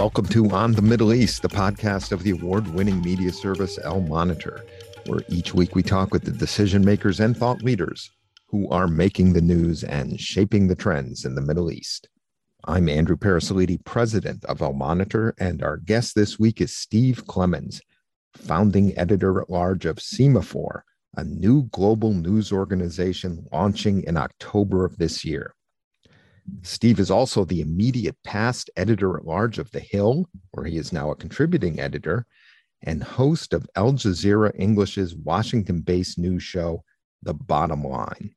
Welcome to On the Middle East, the podcast of the award winning media service Al Monitor, where each week we talk with the decision makers and thought leaders who are making the news and shaping the trends in the Middle East. I'm Andrew Parasiliti, president of Al Monitor, and our guest this week is Steve Clemons, founding editor at large of Semafor, a new global news organization launching in October of this year. Steve is also the immediate past editor at large of The Hill, where he is now a contributing editor, and host of Al Jazeera English's Washington based news show, The Bottom Line.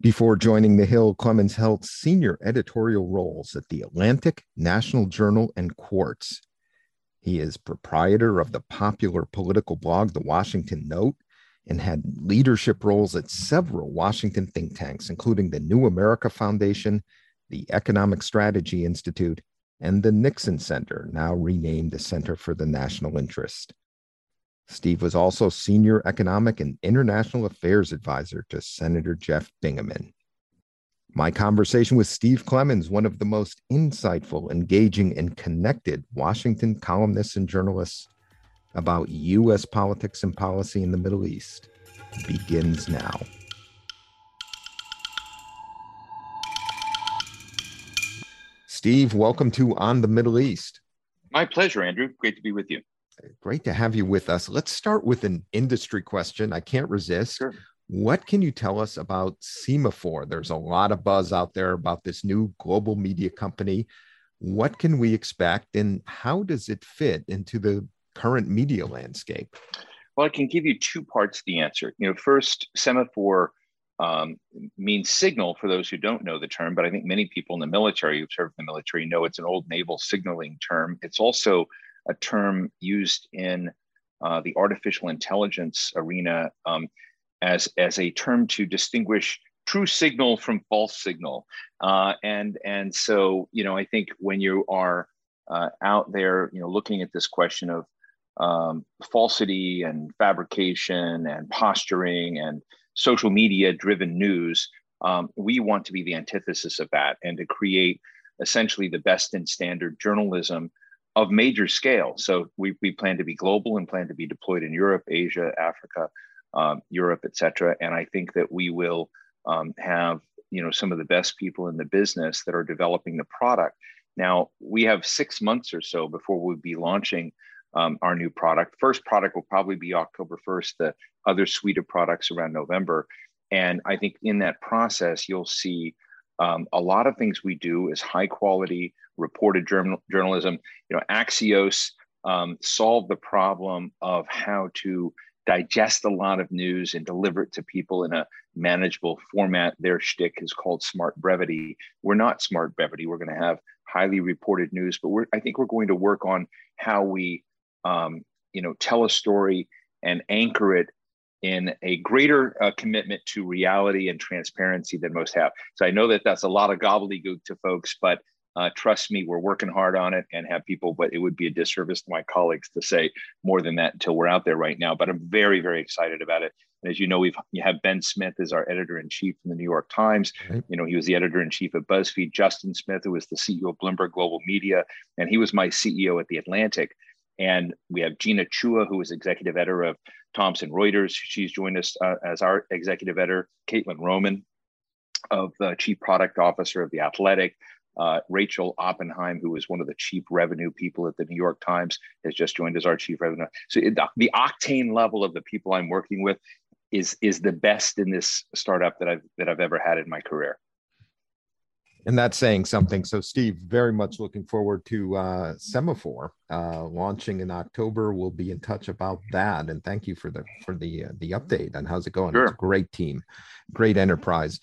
Before joining The Hill, Clemons held senior editorial roles at The Atlantic, National Journal, and Quartz. He is proprietor of the popular political blog, The Washington Note, and had leadership roles at several Washington think tanks, including the New America Foundation, the Economic Strategy Institute, and the Nixon Center, now renamed the Center for the National Interest. Steve was also senior economic and international affairs advisor to Senator Jeff Bingaman. My conversation with Steve Clemons, one of the most insightful, engaging, and connected Washington columnists and journalists about U.S. politics and policy in the Middle East begins now. Steve, welcome to On the Middle East. My pleasure, Andrew. Great to be with you. Great to have you with us. Let's start with an industry question. I can't resist. Sure. What can you tell us about Semafor? There's a lot of buzz out there about this new global media company. What can we expect, and how does it fit into the current media landscape? Well, I can give you two parts to the answer. You know, first, semaphore um, means signal for those who don't know the term, but I think many people in the military who've served in the military know it's an old naval signaling term. It's also a term used in uh, the artificial intelligence arena um, as, as a term to distinguish true signal from false signal. Uh, and, and so, you know, I think when you are uh, out there, you know, looking at this question of um, falsity and fabrication and posturing and social media driven news, um, we want to be the antithesis of that and to create essentially the best in standard journalism of major scale. So we, we plan to be global and plan to be deployed in Europe, Asia, Africa, um, Europe, et cetera. And I think that we will um, have you know some of the best people in the business that are developing the product. Now we have six months or so before we'll be launching um, our new product. First product will probably be October 1st, the other suite of products around November. And I think in that process, you'll see um, a lot of things we do is high quality reported journal- journalism. You know, Axios um, solved the problem of how to digest a lot of news and deliver it to people in a manageable format. Their shtick is called smart brevity. We're not smart brevity. We're going to have highly reported news, but we're, I think we're going to work on how we um, you know, tell a story and anchor it in a greater uh, commitment to reality and transparency than most have. So I know that that's a lot of gobbledygook to folks, but uh, trust me, we're working hard on it and have people, but it would be a disservice to my colleagues to say more than that until we're out there right now. But I'm very, very excited about it. And as you know, we've you have Ben Smith as our editor in chief in the New York Times. Right. You know, he was the editor in chief of BuzzFeed. Justin Smith, who was the CEO of Bloomberg Global Media, and he was my CEO at the Atlantic. And we have Gina Chua, who is executive editor of Thomson Reuters. She's joined us uh, as our executive editor. Caitlin Roman, of the chief product officer of the Athletic. Uh, Rachel Oppenheim, who is one of the chief revenue people at the New York Times, has just joined as our chief revenue. So it, the octane level of the people I'm working with is is the best in this startup that I've that I've ever had in my career and that's saying something. So, Steve, very much looking forward to uh, Semafor uh, launching in October. We'll be in touch about that, and thank you for the for the uh, the update on how's it going. Sure. It's a great team, great enterprise.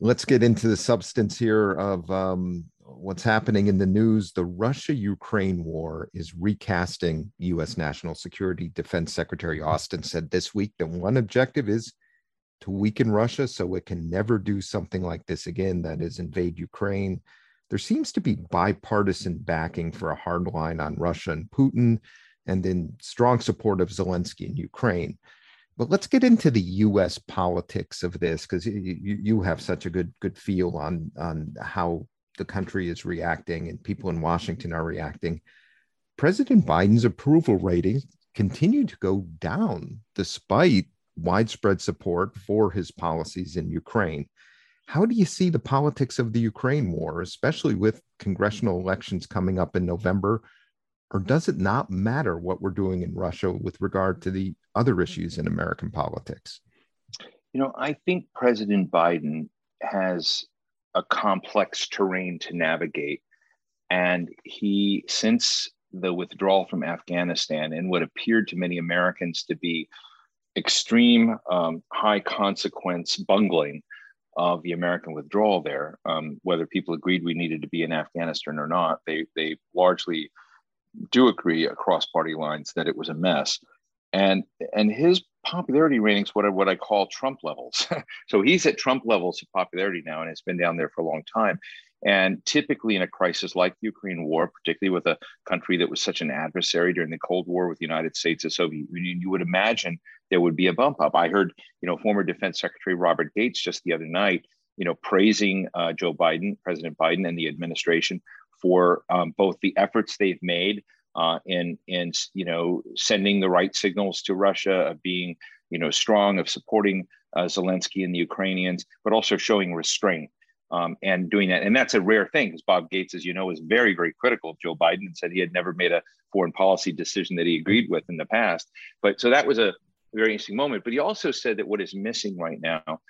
Let's get into the substance here of um, what's happening in the news. The Russia-Ukraine war is recasting U.S. National Security Defense Secretary Austin said this week that one objective is to weaken Russia so it can never do something like this again, that is, invade Ukraine. There seems to be bipartisan backing for a hard line on Russia and Putin, and then strong support of Zelensky in Ukraine. But let's get into the U.S. politics of this because you, you have such a good good feel on on how the country is reacting and people in Washington are reacting. President Biden's approval ratings continue to go down despite widespread support for his policies in Ukraine. How do you see the politics of the Ukraine war, especially with congressional elections coming up in November? Or does it not matter what we're doing in Russia with regard to the other issues in American politics? You know, I think President Biden has a complex terrain to navigate. And he, since the withdrawal from Afghanistan and what appeared to many Americans to be extreme um, high consequence bungling of the American withdrawal there, um, whether people agreed we needed to be in Afghanistan or not, they, they largely do agree across party lines that it was a mess. And, and his popularity ratings, what I, what I call Trump levels. so he's at Trump levels of popularity now, and it's been down there for a long time. And typically, in a crisis like the Ukraine war, particularly with a country that was such an adversary during the Cold War with the United States and Soviet Union, you would imagine there would be a bump up. I heard, you know, former Defense Secretary Robert Gates just the other night, you know, praising uh, Joe Biden, President Biden, and the administration for um, both the efforts they've made uh, in in you know sending the right signals to Russia, of being you know strong, of supporting uh, Zelensky and the Ukrainians, but also showing restraint um, and doing that. And that's a rare thing because Bob Gates, as you know, was very very critical of Joe Biden and said he had never made a foreign policy decision that he agreed with in the past. But so that was a very interesting moment. But he also said that what is missing right now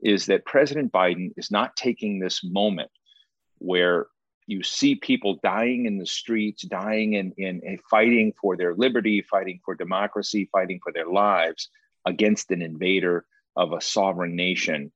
is that President Biden is not taking this moment where you see people dying in the streets, dying in, in, in, fighting for their liberty, fighting for democracy, fighting for their lives against an invader of a sovereign nation.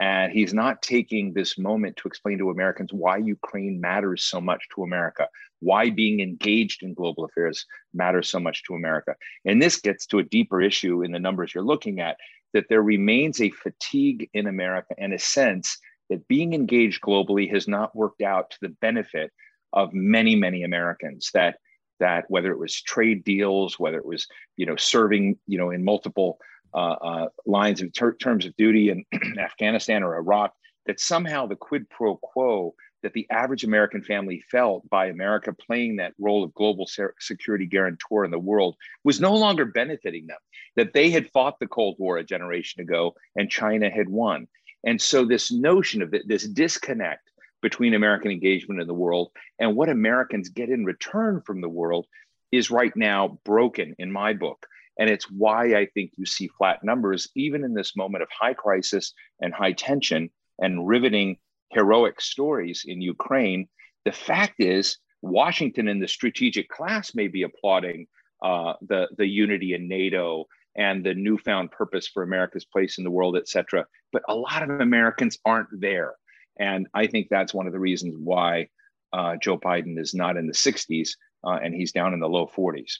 And he's not taking this moment to explain to Americans why Ukraine matters so much to America, why being engaged in global affairs matters so much to America. And this gets to a deeper issue in the numbers you're looking at that there remains a fatigue in America and a sense that being engaged globally has not worked out to the benefit of many, many Americans. That that whether it was trade deals, whether it was you know serving you know in multiple Uh, uh, lines of ter- terms of duty in Afghanistan or Iraq, that somehow the quid pro quo that the average American family felt by America playing that role of global security guarantor in the world was no longer benefiting them. That they had fought the Cold War a generation ago and China had won. And so, this notion of this disconnect between American engagement in the world and what Americans get in return from the world is right now broken in my book. And it's why I think you see flat numbers, even in this moment of high crisis and high tension and riveting heroic stories in Ukraine. The fact is, Washington and the strategic class may be applauding uh, the, the unity in NATO and the newfound purpose for America's place in the world, et cetera. But a lot of Americans aren't there. And I think that's one of the reasons why uh, Joe Biden is not in the 60s uh, and he's down in the low 40s.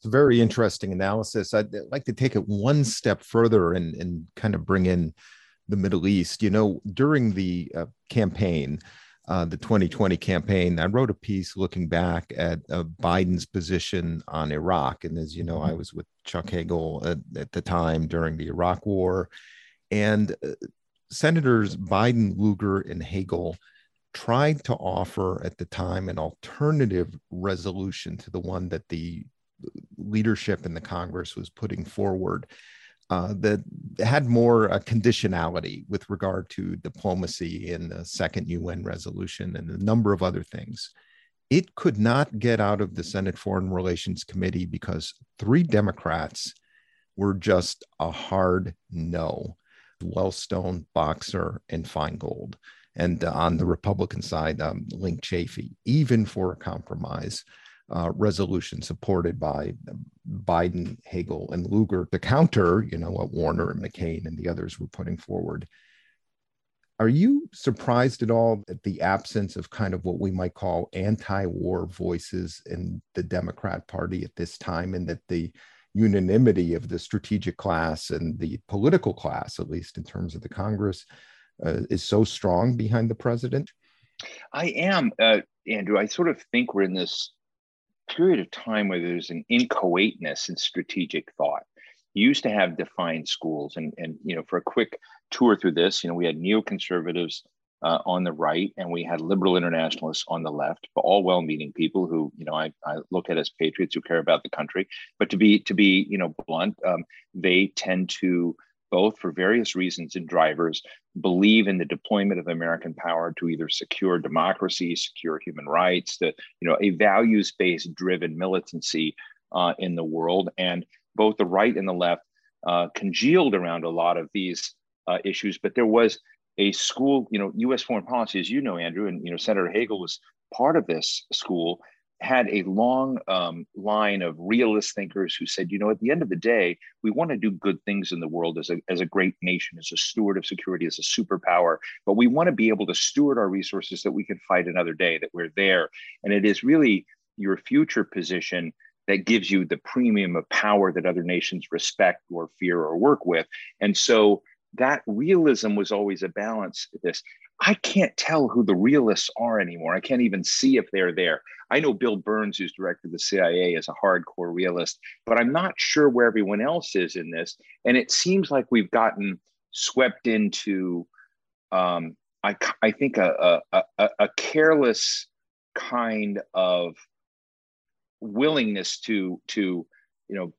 It's a very interesting analysis. I'd like to take it one step further and, and kind of bring in the Middle East. You know, during the uh, campaign, uh, the 2020 campaign, I wrote a piece looking back at uh, Biden's position on Iraq. And as you know, I mm-hmm. was with Chuck Hagel at, at the time during the Iraq War. And uh, Senators Biden, Lugar, and Hagel tried to offer at the time an alternative resolution to the one that the leadership in the Congress was putting forward uh, that had more uh, conditionality with regard to diplomacy in the second UN resolution and a number of other things. It could not get out of the Senate Foreign Relations Committee because three Democrats were just a hard no Wellstone, Boxer, and Feingold. And uh, on the Republican side, um, Linc Chafee, even for a compromise uh, resolution supported by Biden, Hagel, and Lugar to counter, you know, what Warner and McCain and the others were putting forward. Are you surprised at all at the absence of kind of what we might call anti-war voices in the Democrat Party at this time, and that the unanimity of the strategic class and the political class, at least in terms of the Congress, uh, is so strong behind the president? I am, uh, Andrew. I sort of think we're in this period of time where there's an inchoateness in strategic thought. You used to have defined schools, and and you know, for a quick tour through this, you know, we had neoconservatives uh, on the right, and we had liberal internationalists on the left, but all well-meaning people who, you know, I, I look at as patriots who care about the country. But to be to be, you know, blunt, um, they tend to both for various reasons and drivers believe in the deployment of American power to either secure democracy, secure human rights, the you know a values-based driven militancy uh, in the world, and both the right and the left uh, congealed around a lot of these uh, issues. But there was a school, you know, U.S. foreign policy, as you know, Andrew, and you know, Senator Hagel was part of this school, had a long um, line of realist thinkers who said, you know, at the end of the day, we want to do good things in the world as a, as a great nation, as a steward of security, as a superpower, but we want to be able to steward our resources that we can fight another day, that we're there. And it is really your future position that gives you the premium of power that other nations respect or fear or work with. And so that realism was always a balance this. I can't tell who the realists are anymore. I can't even see if they're there. I know Bill Burns, who's director of the CIA, is a hardcore realist, but I'm not sure where everyone else is in this. And it seems like we've gotten swept into, um, I, I think, a, a, a, a careless kind of willingness to to you know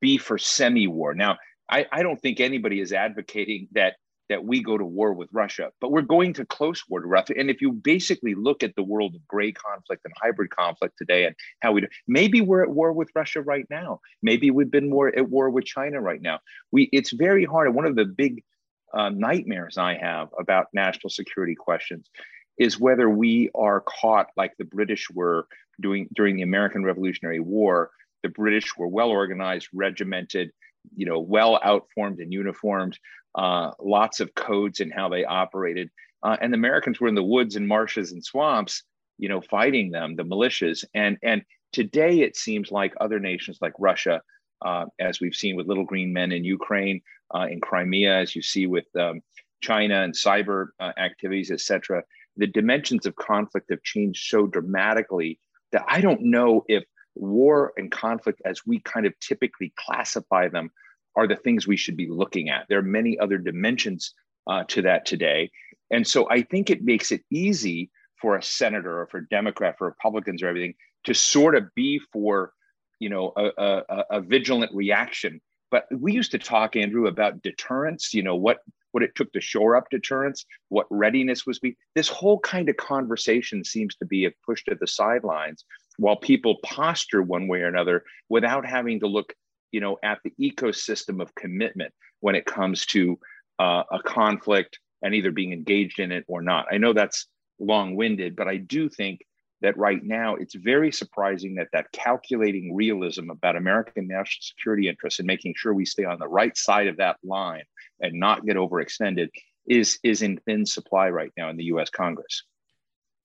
be for semi-war. Now, I, I don't think anybody is advocating that that we go to war with Russia, but we're going to close war to Russia. And if you basically look at the world of gray conflict and hybrid conflict today and how we do, maybe we're at war with Russia right now. Maybe we've been more at war with China right now. We it's very hard. One of the big uh, nightmares I have about national security questions is whether we are caught like the British were doing during the American Revolutionary War. The British were well organized, regimented, you know, well outformed and uniformed, uh, lots of codes in how they operated. Uh, and the Americans were in the woods and marshes and swamps, you know, fighting them, the militias. And, and today it seems like other nations like Russia, uh, as we've seen with little green men in Ukraine, uh, in Crimea, as you see with um, China and cyber uh, activities, et cetera, the dimensions of conflict have changed so dramatically that I don't know if war and conflict, as we kind of typically classify them, are the things we should be looking at. There are many other dimensions uh, to that today. And so I think it makes it easy for a senator or for Democrat, for Republicans or everything to sort of be for, you know, a, a, a vigilant reaction. But we used to talk, Andrew, about deterrence, you know, what what it took to shore up deterrence, what readiness was be. This whole kind of conversation seems to be pushed to the sidelines while people posture one way or another without having to look you know at the ecosystem of commitment when it comes to uh, a conflict and either being engaged in it or not. I know that's long-winded but i do think that right now it's very surprising that that calculating realism about american national security interests and making sure we stay on the right side of that line and not get overextended is is in thin supply right now in the us congress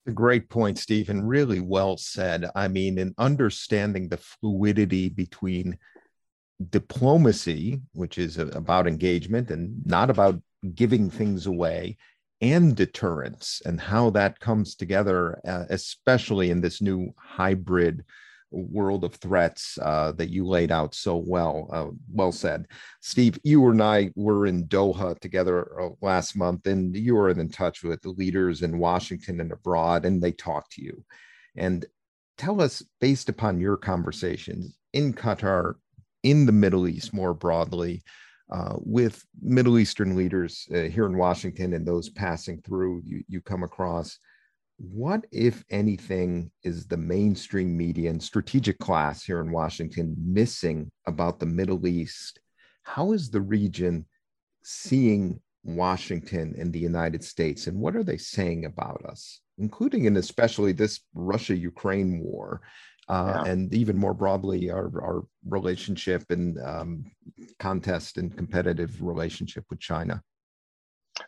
a great point, Stephen. Really well said. I mean, in understanding the fluidity between diplomacy, which is about engagement and not about giving things away, and deterrence, and how that comes together, uh, especially in this new hybrid world of threats uh, that you laid out so well. Uh, well said, Steve. You and I were in Doha together uh, last month, and you were in touch with the leaders in Washington and abroad, and they talked to you. And tell us, based upon your conversations in Qatar, in the Middle East more broadly, uh, with Middle Eastern leaders uh, here in Washington and those passing through, you, you come across what, if anything, is the mainstream media and strategic class here in Washington missing about the Middle East? How is the region seeing Washington and the United States, and what are they saying about us, including and especially this Russia Ukraine war? Uh, yeah. and even more broadly, our, our relationship and um, contest and competitive relationship with China?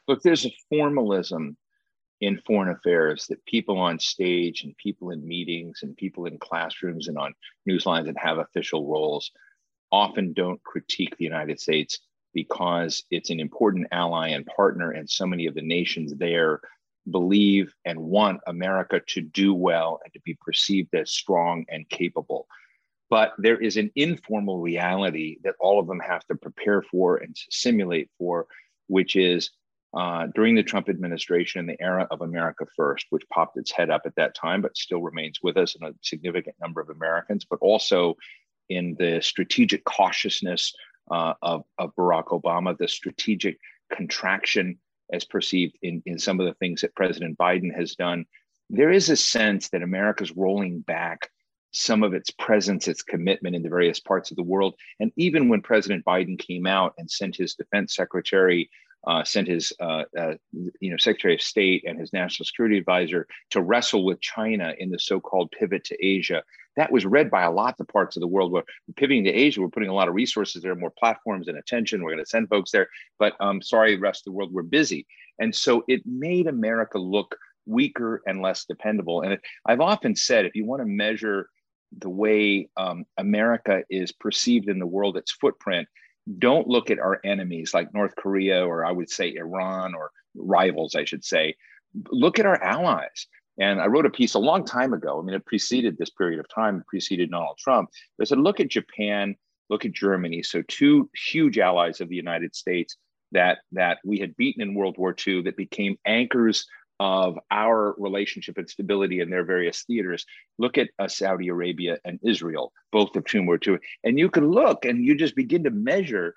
Look, there's a formalism in foreign affairs that people on stage and people in meetings and people in classrooms and on news lines that have official roles often don't critique the United States because it's an important ally and partner, and so many of the nations there believe and want America to do well and to be perceived as strong and capable. But there is an informal reality that all of them have to prepare for and simulate for, which is uh, during the Trump administration in the era of America First, which popped its head up at that time, but still remains with us and a significant number of Americans, but also in the strategic cautiousness uh, of, of Barack Obama, the strategic contraction as perceived in, in some of the things that President Biden has done. There is a sense that America's rolling back some of its presence, its commitment in the various parts of the world. And even when President Biden came out and sent his defense secretary uh, sent his uh, uh, you know Secretary of State and his national security advisor to wrestle with China in the so-called pivot to Asia. That was read by a lot of parts of the world. Where pivoting to Asia, we're putting a lot of resources there, more platforms and attention. We're going to send folks there, but um, sorry, rest of the world, we're busy. And so it made America look weaker and less dependable. And I've often said, if you want to measure the way um, America is perceived in the world, its footprint, don't look at our enemies like North Korea or I would say Iran or rivals, I should say. Look at our allies. And I wrote a piece a long time ago. I mean, it preceded this period of time, preceded Donald Trump. I said, look at Japan, look at Germany. So two huge allies of the United States that that we had beaten in World War II that became anchors of our relationship and stability in their various theaters. Look at uh, Saudi Arabia and Israel, both of whom were two. And you can look and you just begin to measure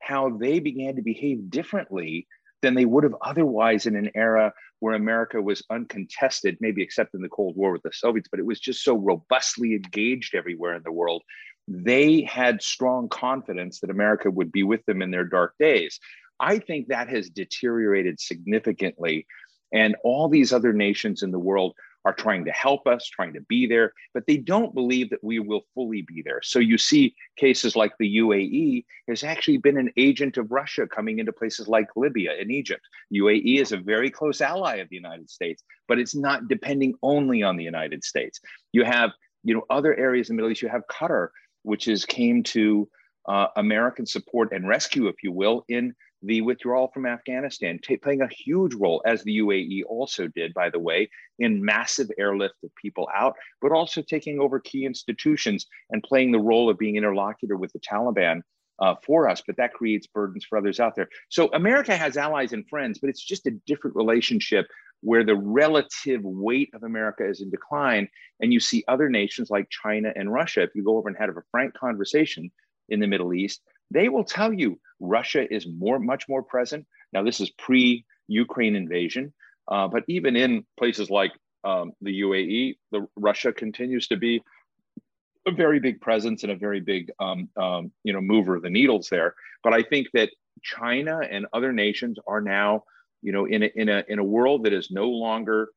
how they began to behave differently than they would have otherwise in an era where America was uncontested, maybe except in the Cold War with the Soviets, but it was just so robustly engaged everywhere in the world. They had strong confidence that America would be with them in their dark days. I think that has deteriorated significantly and all these other nations in the world are trying to help us, trying to be there, but they don't believe that we will fully be there. So you see cases like the UAE has actually been an agent of Russia coming into places like Libya and Egypt. UAE is a very close ally of the United States, but it's not depending only on the United States. You have, you know, other areas in the Middle East. You have Qatar, which is came to uh, American support and rescue, if you will, in the withdrawal from Afghanistan, t- playing a huge role, as the UAE also did, by the way, in massive airlift of people out, but also taking over key institutions and playing the role of being interlocutor with the Taliban uh, for us. But that creates burdens for others out there. So America has allies and friends, but it's just a different relationship where the relative weight of America is in decline. And you see other nations like China and Russia. If you go over and have a frank conversation in the Middle East, they will tell you Russia is more, much more present. Now, this is pre Ukraine invasion, uh, but even in places like um, the UAE, the Russia continues to be a very big presence and a very big, um, um, you know, mover of the needles there. But I think that China and other nations are now, you know, in a, in a in a world that is no longer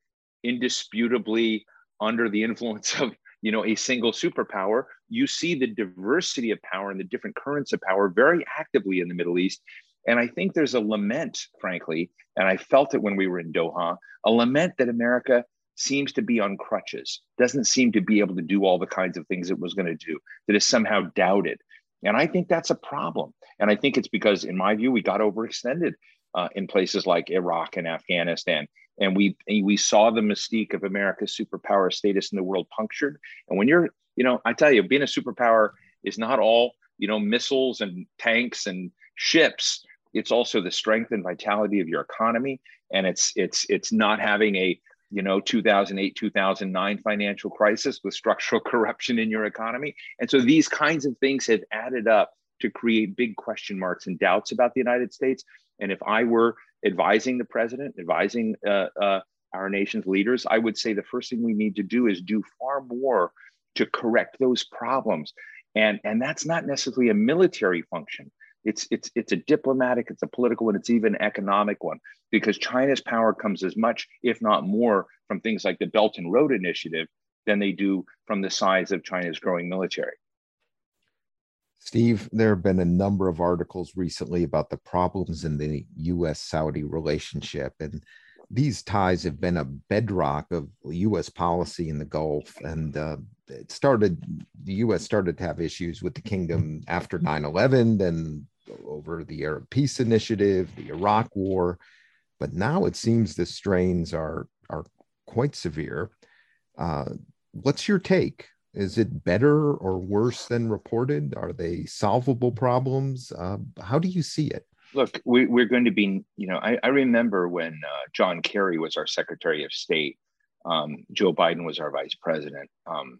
indisputably under the influence of you know a single superpower you see the diversity of power and the different currents of power very actively in the middle east. And i think there's a lament frankly and i felt it when we were in doha a lament that america seems to be on crutches doesn't seem to be able to do all the kinds of things it was going to do that is somehow doubted. And i think that's a problem. And i think it's because in my view we got overextended uh, in places like iraq and afghanistan and we we saw the mystique of America's superpower status in the world punctured. And when you're, you know, I tell you, being a superpower is not all, you know, missiles and tanks and ships. It's also the strength and vitality of your economy, and it's it's it's not having a you know 2008 2009 financial crisis with structural corruption in your economy and so these kinds of things have added up to create big question marks and doubts about the united states and if i were advising the president, advising uh, uh, our nation's leaders, I would say the first thing we need to do is do far more to correct those problems. And, and that's not necessarily a military function. It's, it's, it's a diplomatic, it's a political, and it's even an economic one because China's power comes as much, if not more, from things like the Belt and Road Initiative than they do from the size of China's growing military. Steve, there have been a number of articles recently about the problems in the US Saudi relationship. And these ties have been a bedrock of US policy in the Gulf. And uh, it started, the US started to have issues with the kingdom after 9 11, then over the Arab Peace Initiative, the Iraq War. But now it seems the strains are, are quite severe. Uh, what's your take is it better or worse than reported? Are they solvable problems? Uh, how do you see it? Look, we, are going to be, you know, I, I remember when uh, John Kerry was our Secretary of State, um, Joe Biden was our Vice President. Um,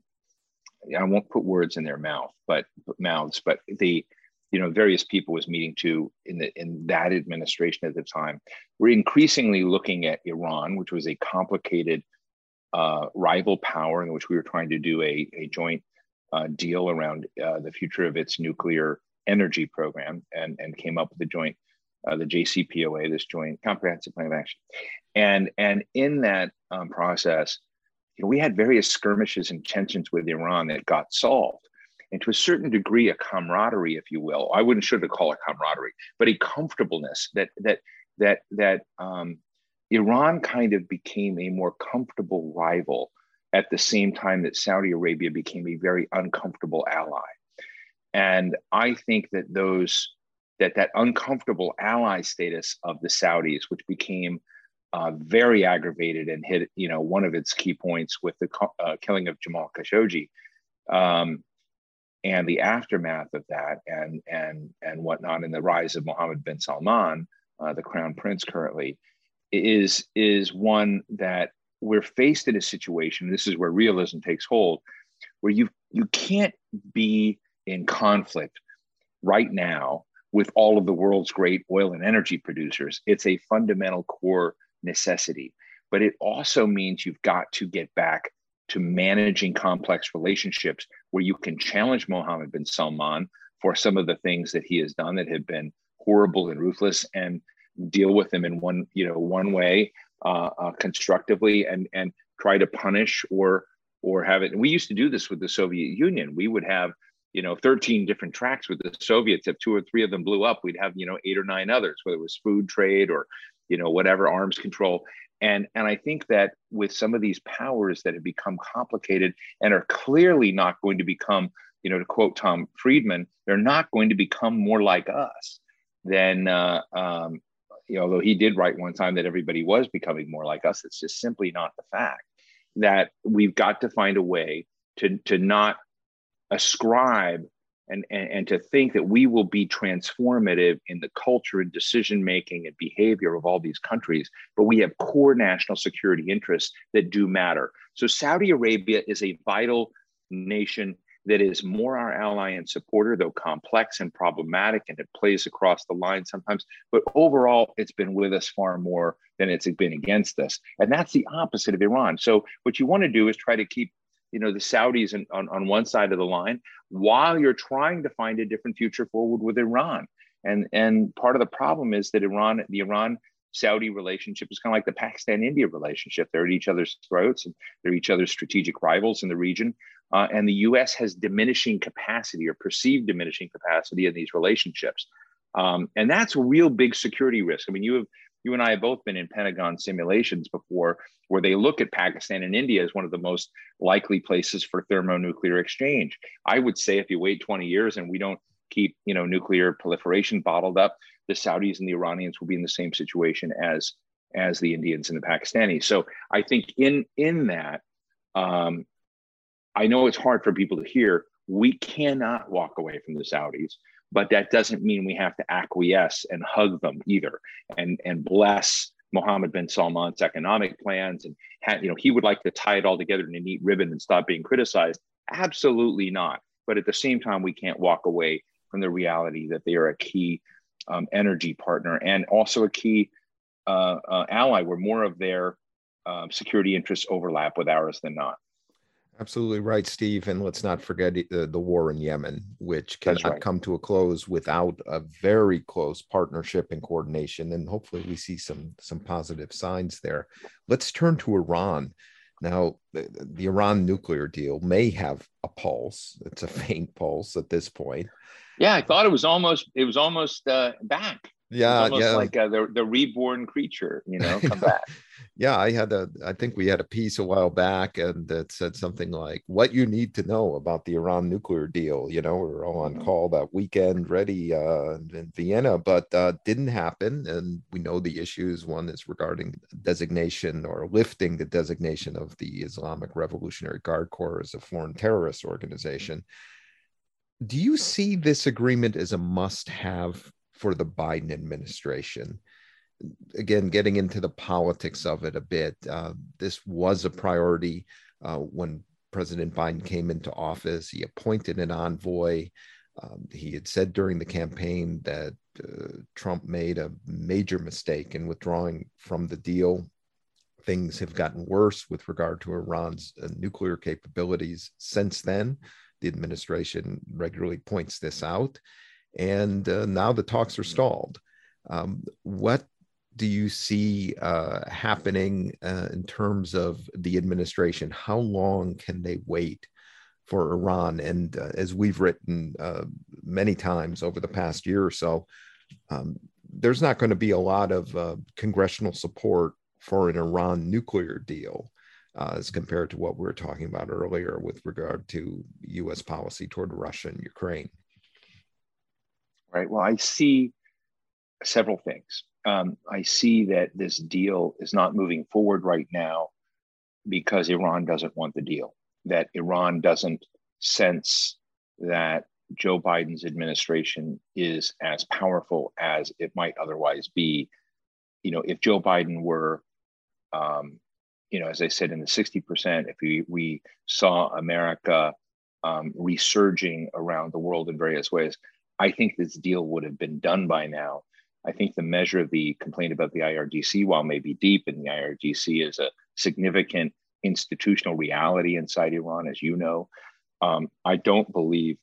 I won't put words in their mouth, but mouths, but the, you know, various people was meeting to in the in that administration at the time. We're increasingly looking at Iran, which was a complicated uh, rival power in which we were trying to do a, a joint uh, deal around uh, the future of its nuclear energy program and, and came up with the joint, uh, the JCPOA, this joint comprehensive plan of action. And, and in that um, process, you know, we had various skirmishes and tensions with Iran that got solved. And to a certain degree, a camaraderie, if you will, I wouldn't should have called it camaraderie, but a comfortableness that that that that um, Iran kind of became a more comfortable rival at the same time that Saudi Arabia became a very uncomfortable ally. And I think that those that that uncomfortable ally status of the Saudis, which became uh, very aggravated and hit you know one of its key points with the uh, killing of Jamal Khashoggi, um, and the aftermath of that, and and and whatnot, and the rise of Mohammed bin Salman, uh, the crown prince currently, is is one that we're faced in a situation. This is where realism takes hold, where you you can't be in conflict right now with all of the world's great oil and energy producers. It's a fundamental core necessity. But it also means you've got to get back to managing complex relationships where you can challenge Mohammed bin Salman for some of the things that he has done that have been horrible and ruthless and deal with them in one you know one way uh, uh, constructively and and try to punish or or have it. And we used to do this with the soviet union. We would have you know 13 different tracks with the soviets. If two or three of them blew up we'd have you know eight or nine others whether it was food trade or you know whatever arms control. And and i think that with some of these powers that have become complicated and are clearly not going to become you know to quote tom friedman they're not going to become more like us then uh, um, you know, although he did write one time that everybody was becoming more like us it's just simply not the fact that we've got to find a way to to not ascribe and, and, and to think that we will be transformative in the culture and decision making and behavior of all these countries, but we have core national security interests that do matter. So Saudi Arabia is a vital nation that is more our ally and supporter, though complex and problematic, and it plays across the line sometimes. But overall, it's been with us far more than it's been against us. And that's the opposite of Iran. So what you want to do is try to keep you know the Saudis on, on one side of the line while you're trying to find a different future forward with Iran. And and part of the problem is that Iran, the Iran Saudi relationship is kind of like the Pakistan India relationship. They're at each other's throats and they're each other's strategic rivals in the region. Uh, and the US has diminishing capacity or perceived diminishing capacity in these relationships. Um, and that's a real big security risk. I mean, you have you and I have both been in Pentagon simulations before where they look at Pakistan and India as one of the most likely places for thermonuclear exchange. I would say if you wait 20 years and we don't keep, you know, nuclear proliferation bottled up, the Saudis and the Iranians will be in the same situation as as the Indians and the Pakistanis. So I think in in that, um, I know it's hard for people to hear. We cannot walk away from the Saudis but that doesn't mean we have to acquiesce and hug them either and and bless Mohammed bin Salman's economic plans and you know he would like to tie it all together in a neat ribbon and stop being criticized absolutely not but at the same time we can't walk away from the reality that they are a key um, energy partner and also a key uh, uh, ally where more of their um, security interests overlap with ours than not Absolutely right, Steve. And let's not forget the, the war in Yemen, which cannot right. come to a close without a very close partnership and coordination. And hopefully, we see some some positive signs there. Let's turn to Iran. Now, the, the Iran nuclear deal may have a pulse. It's a faint pulse at this point. Yeah, I thought it was almost it was almost uh, back. Yeah, yeah, like uh, the the reborn creature, you know, come back. yeah, I had a, I think we had a piece a while back, and that said something like, "What you need to know about the Iran nuclear deal." You know, we were all on mm-hmm. call that weekend, ready uh, in Vienna, but uh, didn't happen, and we know the issues. One is regarding designation or lifting the designation of the Islamic Revolutionary Guard Corps as a foreign terrorist organization. Do you see this agreement as a must-have for the Biden administration. Again, getting into the politics of it a bit, uh, this was a priority uh, when President Biden came into office. He appointed an envoy. Um, he had said during the campaign that uh, Trump made a major mistake in withdrawing from the deal. Things have gotten worse with regard to Iran's uh, nuclear capabilities since then. The administration regularly points this out. And uh, now the talks are stalled. Um, what do you see uh, happening uh, in terms of the administration? How long can they wait for Iran? And uh, as we've written uh, many times over the past year or so, um, there's not going to be a lot of uh, congressional support for an Iran nuclear deal uh, as compared to what we were talking about earlier with regard to US policy toward Russia and Ukraine. Right. Well, I see several things. Um, I see that this deal is not moving forward right now because Iran doesn't want the deal, that Iran doesn't sense that Joe Biden's administration is as powerful as it might otherwise be. You know, if Joe Biden were um, you know, as I said, in the 60%, if we, we saw America um, resurging around the world in various ways, I think this deal would have been done by now. I think the measure of the complaint about the IRGC, while maybe deep, and the IRGC is a significant institutional reality inside Iran, as you know, um, I don't believe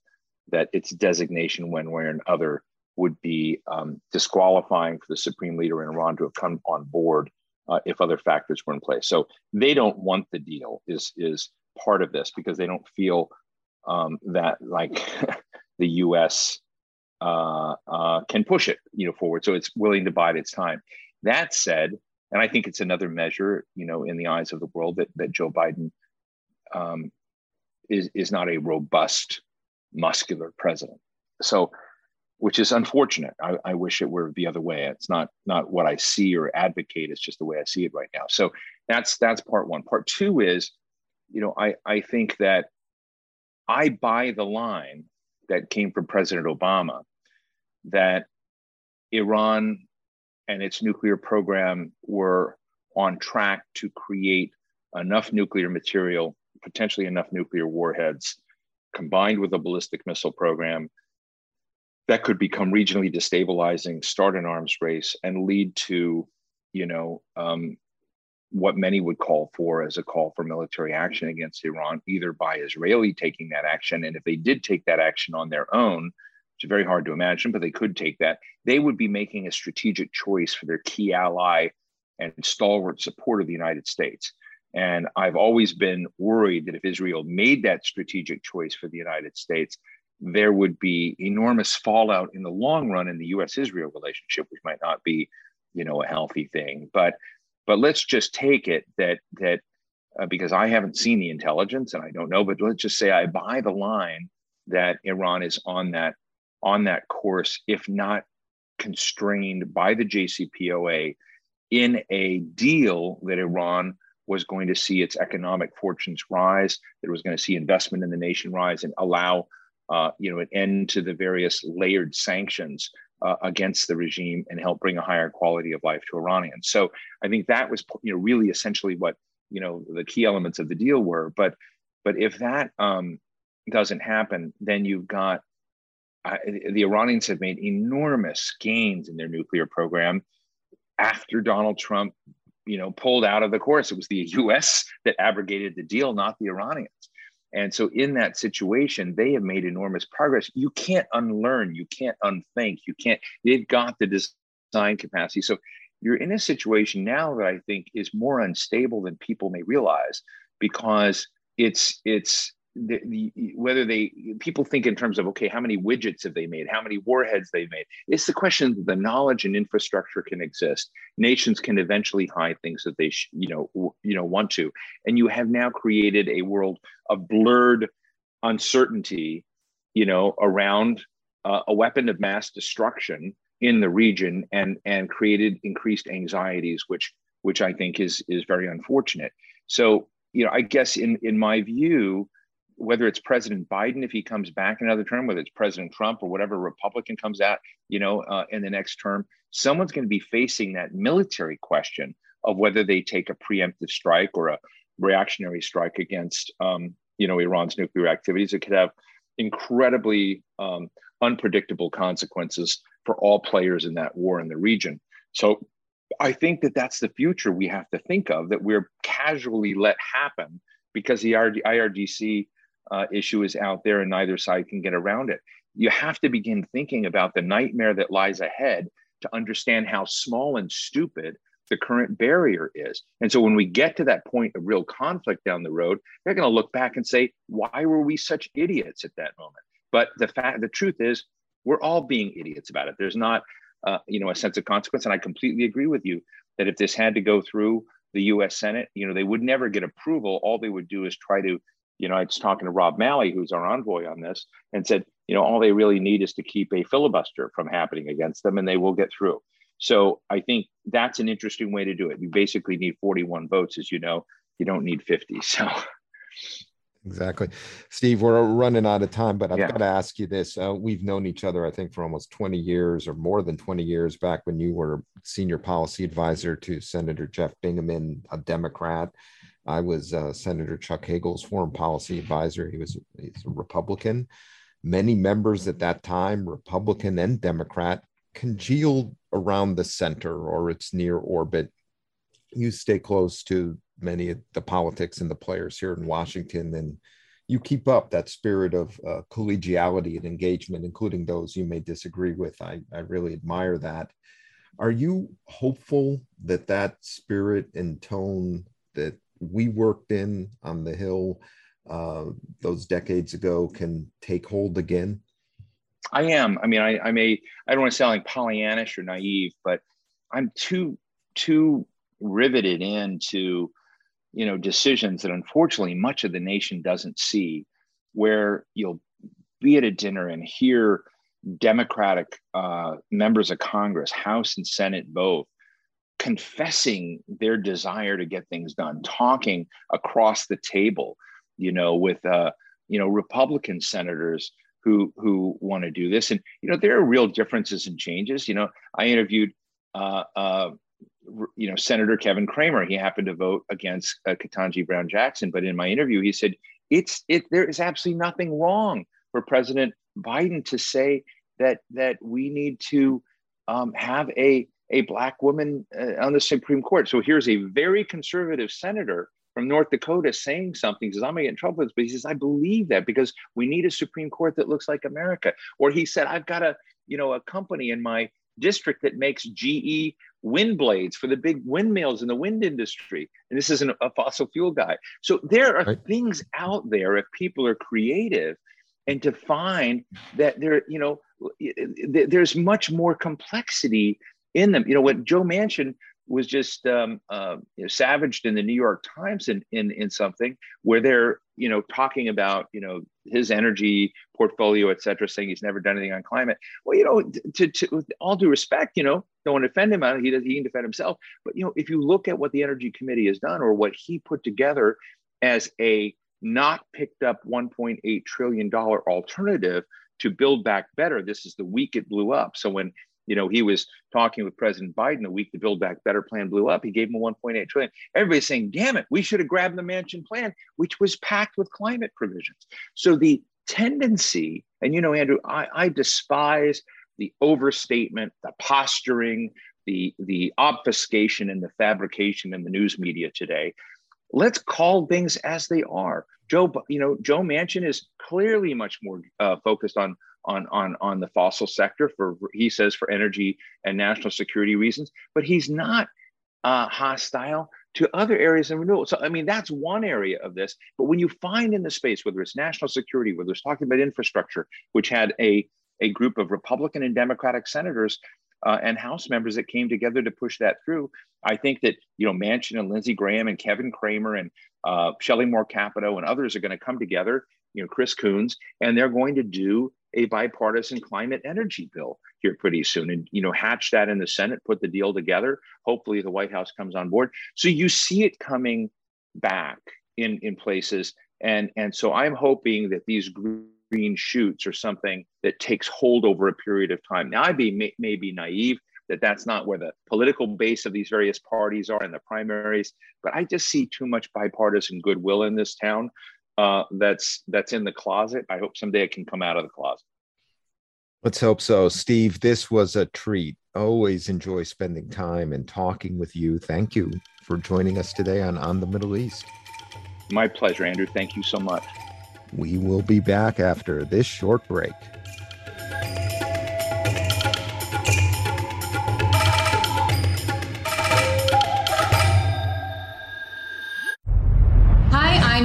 that its designation one way or another would be um, disqualifying for the supreme leader in Iran to have come on board uh, if other factors were in place. So they don't want the deal is is part of this because they don't feel um, that like the U.S. Uh, uh, can push it you know forward. So it's willing to bide its time. That said, and I think it's another measure you know in the eyes of the world that that Joe Biden um, is is not a robust, muscular president. So which is unfortunate. I, I, wish it were the other way. It's not not what I see or advocate. It's just the way I see it right now. So that's that's part one. Part two is, you know, I I think that I buy the line that came from President Obama that Iran and its nuclear program were on track to create enough nuclear material, potentially enough nuclear warheads, combined with a ballistic missile program that could become regionally destabilizing, start an arms race, and lead to, you know, um, what many would call for as a call for military action against Iran, either by Israeli taking that action, and if they did take that action on their own, which is very hard to imagine, but they could take that, they would be making a strategic choice for their key ally and stalwart support of the United States. And I've always been worried that if Israel made that strategic choice for the United States, there would be enormous fallout in the long run in the U.S. Israel relationship, which might not be, you know, a healthy thing. But but let's just take it that that uh, because I haven't seen the intelligence and I don't know, but let's just say I buy the line that Iran is on that on that course, if not constrained by the JCPOA in a deal that Iran was going to see its economic fortunes rise, that it was going to see investment in the nation rise and allow uh, you know, an end to the various layered sanctions uh, against the regime and help bring a higher quality of life to Iranians. So I think that was, you know, really essentially what you know the key elements of the deal were. But but if that um, doesn't happen, then you've got uh, the Iranians have made enormous gains in their nuclear program after Donald Trump, you know, pulled out of the course. It was the U.S. that abrogated the deal, not the Iranians. And so, in that situation, they have made enormous progress. You can't unlearn, you can't unthink, you can't, they've got the design capacity. So, you're in a situation now that I think is more unstable than people may realize because it's, it's, the, the, whether they people think in terms of okay how many widgets have they made? How many warheads they've made? It's the question that the knowledge and infrastructure can exist. Nations can eventually hide things that they sh- you know you know want to. And you have now created a world of blurred uncertainty you know around uh, a weapon of mass destruction in the region and and created increased anxieties which which i think is is very unfortunate. So you know i guess in in my view whether it's President Biden if he comes back another term, whether it's President Trump or whatever Republican comes out, you know, uh, in the next term, someone's going to be facing that military question of whether they take a preemptive strike or a reactionary strike against, um, you know, Iran's nuclear activities. It could have incredibly um, unpredictable consequences for all players in that war in the region. So I think that that's the future we have to think of that we're casually let happen because the IRGC uh, issue is out there and neither side can get around it. You have to begin thinking about the nightmare that lies ahead to understand how small and stupid the current barrier is. And so when we get to that point of real conflict down the road, they're going to look back and say, why were we such idiots at that moment? But the fact, the truth is, we're all being idiots about it. There's not, uh, you know, a sense of consequence. And I completely agree with you that if this had to go through the U.S. Senate, you know, they would never get approval. All they would do is try to, you know, I was talking to Rob Malley, who's our envoy on this, and said, you know, all they really need is to keep a filibuster from happening against them, and they will get through. So I think that's an interesting way to do it. You basically need 41 votes, as you know. You don't need 50. So. Exactly. Steve, we're running out of time, but I've yeah. got to ask you this. Uh, we've known each other, I think, for almost 20 years or more than 20 years back when you were senior policy advisor to Senator Jeff Bingaman, a Democrat. I was uh, Senator Chuck Hagel's foreign policy advisor. He was he's a Republican. Many members at that time, Republican and Democrat, congealed around the center or its near orbit. You stay close to many of the politics and the players here in Washington, and you keep up that spirit of uh, collegiality and engagement, including those you may disagree with. I, I really admire that. Are you hopeful that that spirit and tone that we worked in on the Hill uh, those decades ago can take hold again? I am. I mean, I, I may, I don't want to sound like Pollyannish or naive, but I'm too, too riveted into you know decisions that unfortunately much of the nation doesn't see where you'll be at a dinner and hear democratic uh, members of congress house and senate both confessing their desire to get things done talking across the table you know with uh, you know republican senators who who want to do this. And you know there are real differences and changes. You know i interviewed uh, uh, you know, Senator Kevin Cramer, he happened to vote against uh, Ketanji Brown Jackson, but in my interview, he said it's it. There is absolutely nothing wrong for President Biden to say that that we need to um, have a a black woman uh, on the Supreme Court. So here's a very conservative senator from North Dakota saying something. He says, I'm gonna get in trouble with this, but he says, I believe that because we need a Supreme Court that looks like America. Or he said, I've got a, you know, a company in my district that makes GE wind blades for the big windmills in the wind industry. And this isn't a fossil fuel guy. So there are right. things out there if people are creative and to find that there, you know, there's much more complexity in them. You know, what Joe Manchin was just um, uh, you know, savaged in the New York Times in, in in something where they're you know talking about you know his energy portfolio, et cetera, saying he's never done anything on climate. Well, you know, to, to all due respect, you know, don't want to defend him. He does he can defend himself. But you know, if you look at what the Energy Committee has done or what he put together as a not picked up 1.8 trillion dollar alternative to build back better. This is the week it blew up. So when you know, he was talking with President Biden the week the Build Back Better plan blew up. He gave him a 1.8 trillion. Everybody's saying, damn it, we should have grabbed the Manchin plan, which was packed with climate provisions. So the tendency, and you know, Andrew, I, I despise the overstatement, the posturing, the, the obfuscation and the fabrication in the news media today. Let's call things as they are. Joe, you know, Joe Manchin is clearly much more uh, focused on on on on the fossil sector for he says for energy and national security reasons, but he's not uh, hostile to other areas in renewable. So I mean that's one area of this. But when you find in the space, whether it's national security, whether it's talking about infrastructure, which had a a group of Republican and Democratic senators uh, and House members that came together to push that through. I think that you know Manchin and Lindsey Graham and Kevin Cramer and uh, Shelley Moore Capito and others are going to come together. You know Chris Coons, and they're going to do a bipartisan climate energy bill here pretty soon and you know hatch that in the senate put the deal together. Hopefully the white house comes on board. So you see it coming back in in places. And, and so I'm hoping that these green shoots are something that takes hold over a period of time. Now, I be, may, may be naive that that's not where the political base of these various parties are in the primaries, but I just see too much bipartisan goodwill in this town uh, that's that's in the closet. I hope someday it can come out of the closet. Let's hope so. Steve, this was a treat. Always enjoy spending time and talking with you. Thank you for joining us today on On the Middle East. My pleasure, Andrew. Thank you so much. We will be back after this short break.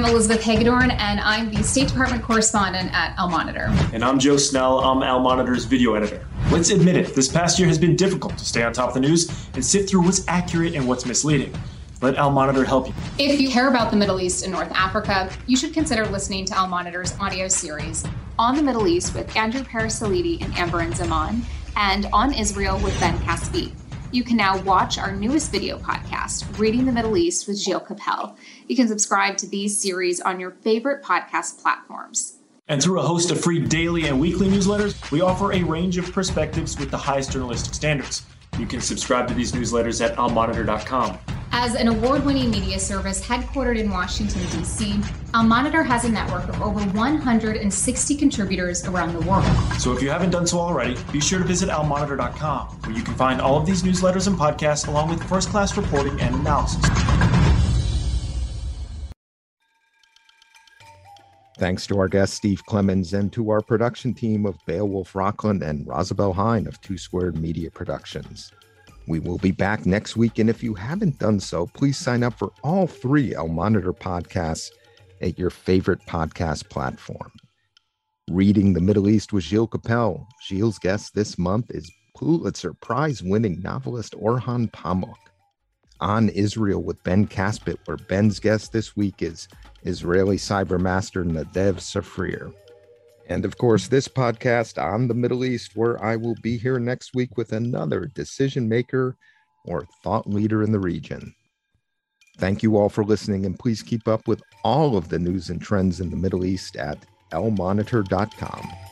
Elizabeth Hagedorn, and I'm the State Department correspondent at Al Monitor. And I'm Joe Snell. I'm Al Monitor's video editor. Let's admit it, this past year has been difficult to stay on top of the news and sift through what's accurate and what's misleading. Let Al Monitor help you. If you care about the Middle East and North Africa, you should consider listening to Al Monitor's audio series On the Middle East with Andrew Parasiliti and Amberin Zaman, and On Israel with Ben Caspit. You can now watch our newest video podcast, Reading the Middle East with Gilles Kepel. You can subscribe to these series on your favorite podcast platforms. And through a host of free daily and weekly newsletters, we offer a range of perspectives with the highest journalistic standards. You can subscribe to these newsletters at almonitor.com. As an award winning media service headquartered in Washington, D.C., Al Monitor has a network of over 160 contributors around the world. So if you haven't done so already, be sure to visit almonitor.com, where you can find all of these newsletters and podcasts along with first class reporting and analysis. Thanks to our guest, Steve Clemons, and to our production team of Beowulf Rockland and Rosabelle Hine of Two Squared Media Productions. We will be back next week, and if you haven't done so, please sign up for all three Al Monitor podcasts at your favorite podcast platform. Reading the Middle East with Gilles Kepel. Gilles' guest this month is Pulitzer Prize winning novelist Orhan Pamuk. On Israel with Ben Caspit, where Ben's guest this week is Israeli cybermaster Nadav Zafrir. And of course, this podcast on the Middle East, where I will be here next week with another decision maker or thought leader in the region. Thank you all for listening, and please keep up with all of the news and trends in the Middle East at almonitor.com.